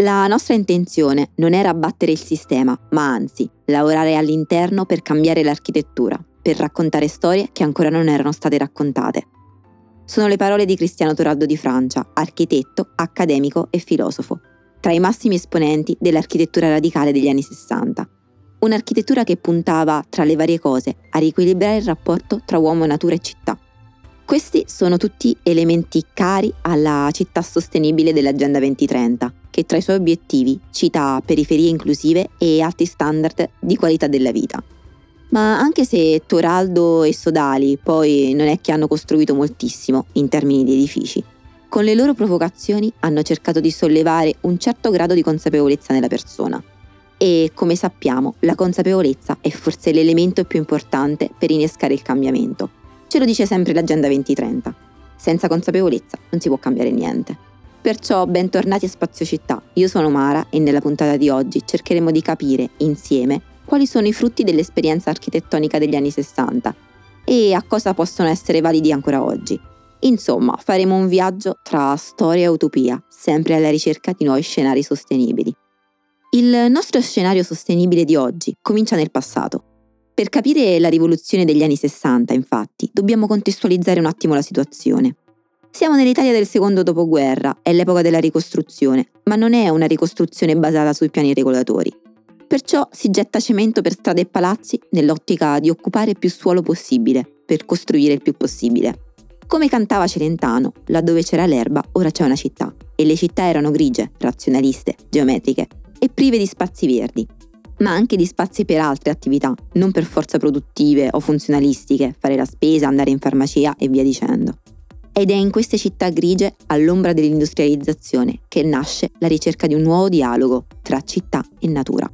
La nostra intenzione non era abbattere il sistema, ma anzi lavorare all'interno per cambiare l'architettura, per raccontare storie che ancora non erano state raccontate. Sono le parole di Cristiano Toraldo di Francia, architetto, accademico e filosofo, tra i massimi esponenti dell'architettura radicale degli anni 60. Un'architettura che puntava, tra le varie cose, a riequilibrare il rapporto tra uomo, natura e città. Questi sono tutti elementi cari alla città sostenibile dell'Agenda 2030, che tra i suoi obiettivi cita periferie inclusive e alti standard di qualità della vita. Ma anche se Toraldo e Sodali poi non è che hanno costruito moltissimo in termini di edifici, con le loro provocazioni hanno cercato di sollevare un certo grado di consapevolezza nella persona. E come sappiamo, la consapevolezza è forse l'elemento più importante per innescare il cambiamento. Ce lo dice sempre l'Agenda 2030. Senza consapevolezza non si può cambiare niente. Perciò bentornati a Spazio Città. Io sono Mara e nella puntata di oggi cercheremo di capire insieme quali sono i frutti dell'esperienza architettonica degli anni 60 e a cosa possono essere validi ancora oggi. Insomma, faremo un viaggio tra storia e utopia, sempre alla ricerca di nuovi scenari sostenibili. Il nostro scenario sostenibile di oggi comincia nel passato. Per capire la rivoluzione degli anni 60, infatti, dobbiamo contestualizzare un attimo la situazione. Siamo nell'Italia del secondo dopoguerra, è l'epoca della ricostruzione, ma non è una ricostruzione basata sui piani regolatori. Perciò si getta cemento per strade e palazzi nell'ottica di occupare più suolo possibile, per costruire il più possibile. Come cantava Celentano, laddove c'era l'erba ora c'è una città, e le città erano grigie, razionaliste, geometriche e prive di spazi verdi, ma anche di spazi per altre attività, non per forza produttive o funzionalistiche, fare la spesa, andare in farmacia e via dicendo. Ed è in queste città grigie, all'ombra dell'industrializzazione, che nasce la ricerca di un nuovo dialogo tra città e natura.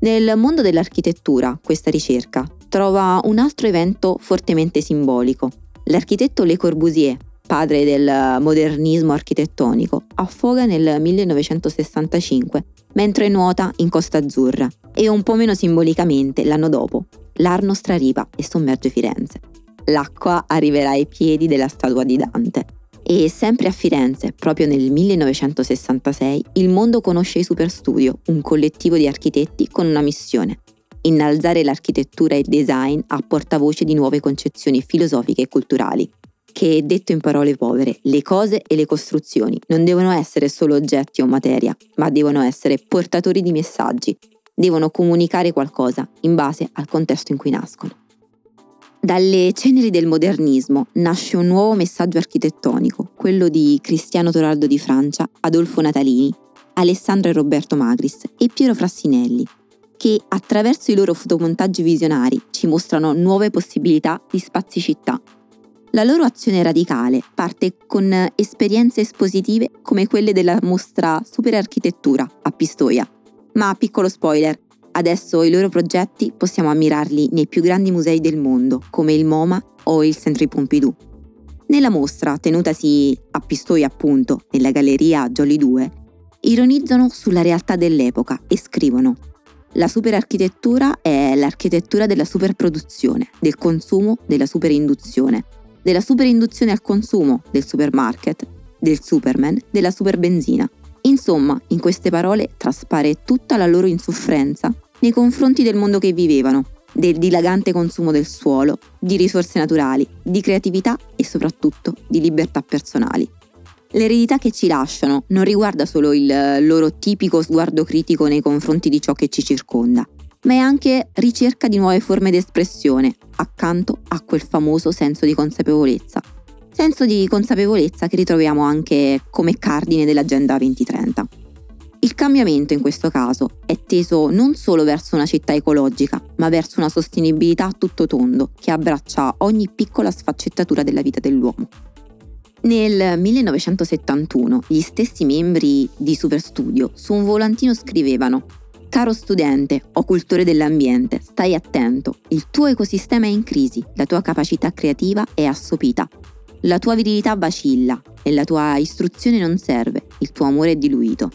Nel mondo dell'architettura, questa ricerca trova un altro evento fortemente simbolico, L'architetto Le Corbusier, padre del modernismo architettonico, affoga nel 1965 mentre nuota in Costa Azzurra e un po' meno simbolicamente l'anno dopo l'Arno straripa e sommerge Firenze. L'acqua arriverà ai piedi della statua di Dante. E sempre a Firenze, proprio nel 1966, il mondo conosce i Superstudio, un collettivo di architetti con una missione, innalzare l'architettura e il design a portavoce di nuove concezioni filosofiche e culturali. Che, detto in parole povere, le cose e le costruzioni non devono essere solo oggetti o materia, ma devono essere portatori di messaggi, devono comunicare qualcosa in base al contesto in cui nascono. Dalle ceneri del modernismo nasce un nuovo messaggio architettonico, quello di Cristiano Toraldo di Francia, Adolfo Natalini, Alessandro e Roberto Magris e Piero Frassinelli, che attraverso i loro fotomontaggi visionari ci mostrano nuove possibilità di spazi città. La loro azione radicale parte con esperienze espositive come quelle della mostra Super Architettura a Pistoia. Ma piccolo spoiler, adesso i loro progetti possiamo ammirarli nei più grandi musei del mondo, come il MoMA o il Centro Pompidou. Nella mostra, tenutasi a Pistoia appunto, nella galleria Jolly 2, ironizzano sulla realtà dell'epoca e scrivono la superarchitettura è l'architettura della superproduzione, del consumo, della superinduzione, della superinduzione al consumo, del supermarket, del superman, della superbenzina. Insomma, in queste parole traspare tutta la loro insofferenza nei confronti del mondo che vivevano, del dilagante consumo del suolo, di risorse naturali, di creatività e soprattutto di libertà personali. L'eredità che ci lasciano non riguarda solo il loro tipico sguardo critico nei confronti di ciò che ci circonda, ma è anche ricerca di nuove forme d'espressione, accanto a quel famoso senso di consapevolezza. Senso di consapevolezza che ritroviamo anche come cardine dell'Agenda 2030. Il cambiamento in questo caso è teso non solo verso una città ecologica, ma verso una sostenibilità a tutto tondo che abbraccia ogni piccola sfaccettatura della vita dell'uomo. Nel 1971 gli stessi membri di Superstudio su un volantino scrivevano Caro studente o cultore dell'ambiente, stai attento, il tuo ecosistema è in crisi, la tua capacità creativa è assopita, la tua virilità vacilla e la tua istruzione non serve, il tuo amore è diluito.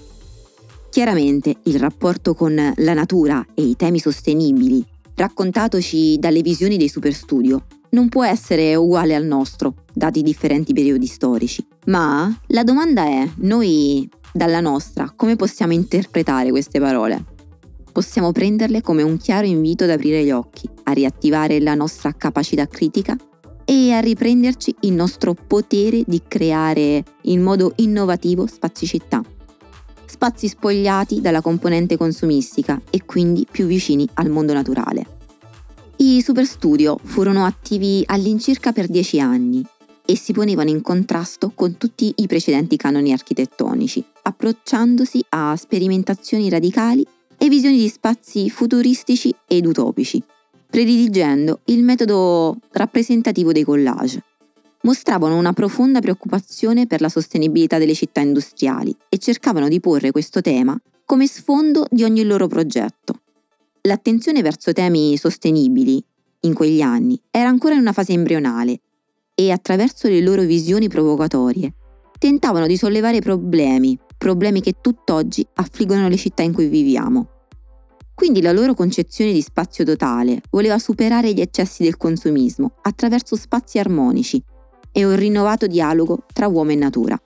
Chiaramente il rapporto con la natura e i temi sostenibili, raccontatoci dalle visioni dei Superstudio, non può essere uguale al nostro, dati i differenti periodi storici. Ma la domanda è, noi dalla nostra, come possiamo interpretare queste parole? Possiamo prenderle come un chiaro invito ad aprire gli occhi, a riattivare la nostra capacità critica e a riprenderci il nostro potere di creare in modo innovativo spazi città. Spazi spogliati dalla componente consumistica e quindi più vicini al mondo naturale. I Superstudio furono attivi all'incirca per dieci anni e si ponevano in contrasto con tutti i precedenti canoni architettonici, approcciandosi a sperimentazioni radicali e visioni di spazi futuristici ed utopici, prediligendo il metodo rappresentativo dei collage. Mostravano una profonda preoccupazione per la sostenibilità delle città industriali e cercavano di porre questo tema come sfondo di ogni loro progetto. L'attenzione verso temi sostenibili in quegli anni era ancora in una fase embrionale e attraverso le loro visioni provocatorie tentavano di sollevare problemi, problemi che tutt'oggi affliggono le città in cui viviamo. Quindi la loro concezione di spazio totale voleva superare gli eccessi del consumismo attraverso spazi armonici e un rinnovato dialogo tra uomo e natura.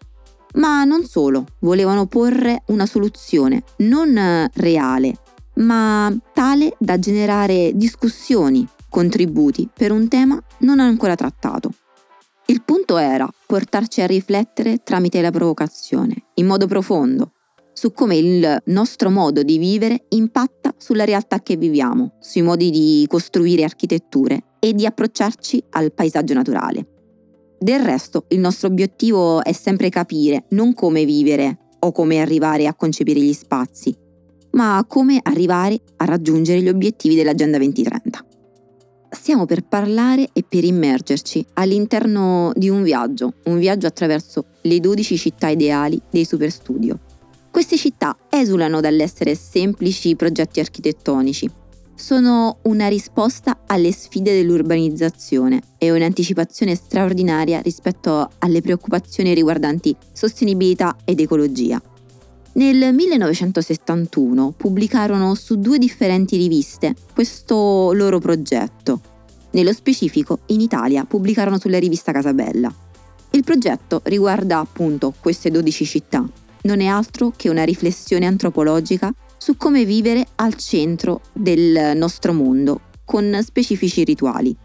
Ma non solo, volevano porre una soluzione non reale, ma tale da generare discussioni, contributi per un tema non ancora trattato. Il punto era portarci a riflettere tramite la provocazione, in modo profondo, su come il nostro modo di vivere impatta sulla realtà che viviamo, sui modi di costruire architetture e di approcciarci al paesaggio naturale. Del resto, il nostro obiettivo è sempre capire non come vivere o come arrivare a concepire gli spazi, ma come arrivare a raggiungere gli obiettivi dell'Agenda 2030 stiamo per parlare e per immergerci all'interno di un viaggio, un viaggio attraverso le 12 città ideali dei Superstudio. Queste città esulano dall'essere semplici progetti architettonici. Sono una risposta alle sfide dell'urbanizzazione e un'anticipazione straordinaria rispetto alle preoccupazioni riguardanti sostenibilità ed ecologia. Nel 1971 pubblicarono su due differenti riviste questo loro progetto. Nello specifico, in Italia pubblicarono sulla rivista Casabella. Il progetto riguarda appunto queste 12 città. Non è altro che una riflessione antropologica su come vivere al centro del nostro mondo, con specifici rituali.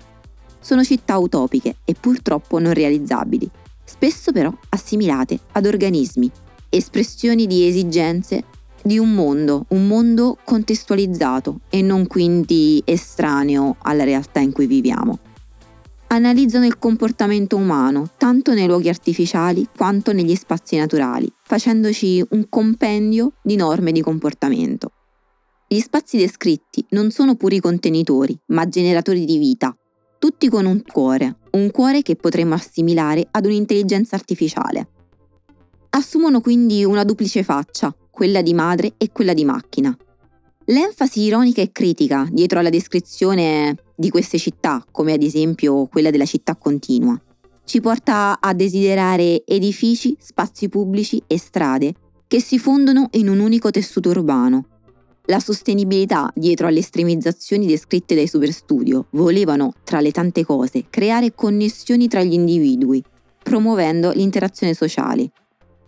Sono città utopiche e purtroppo non realizzabili, spesso però assimilate ad organismi espressioni di esigenze di un mondo, un mondo contestualizzato e non quindi estraneo alla realtà in cui viviamo. Analizzano il comportamento umano tanto nei luoghi artificiali quanto negli spazi naturali, facendoci un compendio di norme di comportamento. Gli spazi descritti non sono puri contenitori, ma generatori di vita, tutti con un cuore, un cuore che potremmo assimilare ad un'intelligenza artificiale. Assumono quindi una duplice faccia, quella di madre e quella di macchina. L'enfasi ironica e critica dietro alla descrizione di queste città, come ad esempio quella della città continua, ci porta a desiderare edifici, spazi pubblici e strade che si fondono in un unico tessuto urbano. La sostenibilità dietro alle estremizzazioni descritte dai superstudio volevano, tra le tante cose, creare connessioni tra gli individui, promuovendo l'interazione sociale,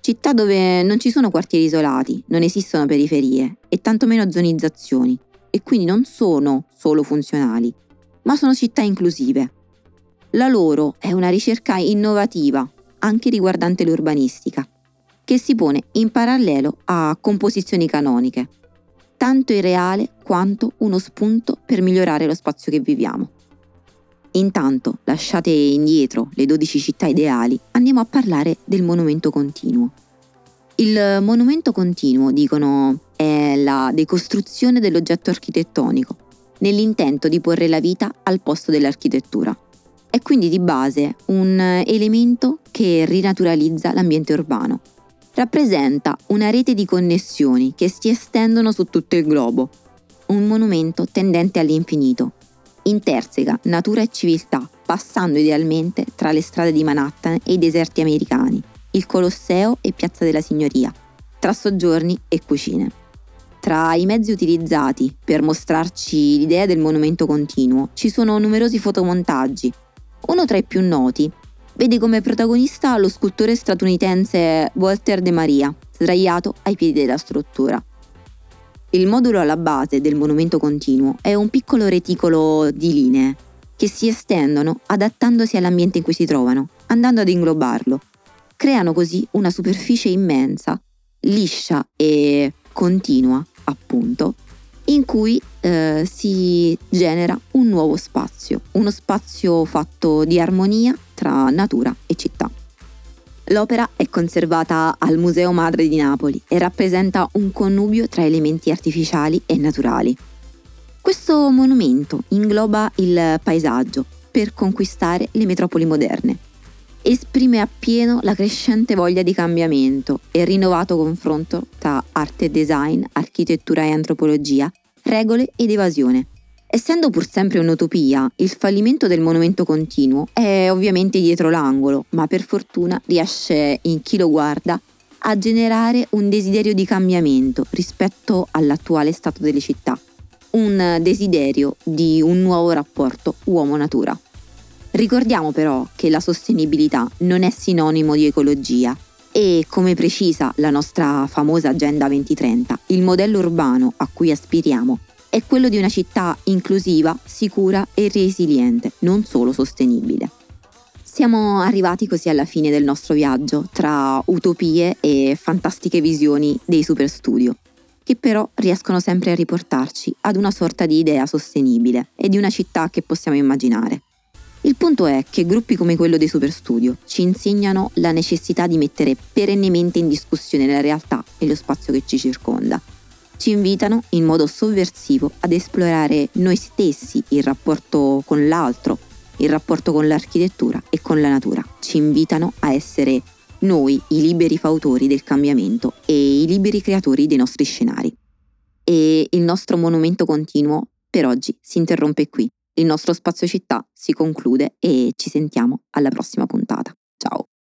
città dove non ci sono quartieri isolati, non esistono periferie e tantomeno zonizzazioni e quindi non sono solo funzionali, ma sono città inclusive. La loro è una ricerca innovativa, anche riguardante l'urbanistica, che si pone in parallelo a composizioni canoniche, tanto irreale quanto uno spunto per migliorare lo spazio che viviamo. Intanto, lasciate indietro le 12 città ideali, andiamo a parlare del monumento continuo. Il monumento continuo, dicono, è la decostruzione dell'oggetto architettonico, nell'intento di porre la vita al posto dell'architettura. È quindi di base un elemento che rinaturalizza l'ambiente urbano. Rappresenta una rete di connessioni che si estendono su tutto il globo, un monumento tendente all'infinito, Intersega natura e civiltà, passando idealmente tra le strade di Manhattan e i deserti americani, il Colosseo e Piazza della Signoria, tra soggiorni e cucine. Tra i mezzi utilizzati per mostrarci l'idea del monumento continuo ci sono numerosi fotomontaggi. Uno tra i più noti Vede come protagonista lo scultore statunitense Walter De Maria, sdraiato ai piedi della struttura. Il modulo alla base del monumento continuo è un piccolo reticolo di linee che si estendono adattandosi all'ambiente in cui si trovano, andando ad inglobarlo. Creano così una superficie immensa, liscia e continua, appunto, in cui eh, si genera un nuovo spazio, uno spazio fatto di armonia tra natura e città. L'opera è conservata al Museo Madre di Napoli e rappresenta un connubio tra elementi artificiali e naturali. Questo monumento ingloba il paesaggio per conquistare le metropoli moderne. Esprime appieno la crescente voglia di cambiamento e rinnovato confronto tra arte e design, architettura e antropologia, regole ed evasione. Essendo pur sempre un'utopia, il fallimento del monumento continuo è ovviamente dietro l'angolo, ma per fortuna riesce in chi lo guarda a generare un desiderio di cambiamento rispetto all'attuale stato delle città, un desiderio di un nuovo rapporto uomo-natura. Ricordiamo però che la sostenibilità non è sinonimo di ecologia e, come precisa la nostra famosa Agenda 2030, il modello urbano a cui aspiriamo è quello di una città inclusiva, sicura e resiliente, non solo sostenibile. Siamo arrivati così alla fine del nostro viaggio tra utopie e fantastiche visioni dei super studio, che però riescono sempre a riportarci ad una sorta di idea sostenibile e di una città che possiamo immaginare. Il punto è che gruppi come quello dei super studio ci insegnano la necessità di mettere perennemente in discussione la realtà e lo spazio che ci circonda ci invitano in modo sovversivo ad esplorare noi stessi, il rapporto con l'altro, il rapporto con l'architettura e con la natura. Ci invitano a essere noi i liberi fautori del cambiamento e i liberi creatori dei nostri scenari. E il nostro monumento continuo per oggi si interrompe qui. Il nostro spazio città si conclude e ci sentiamo alla prossima puntata. Ciao!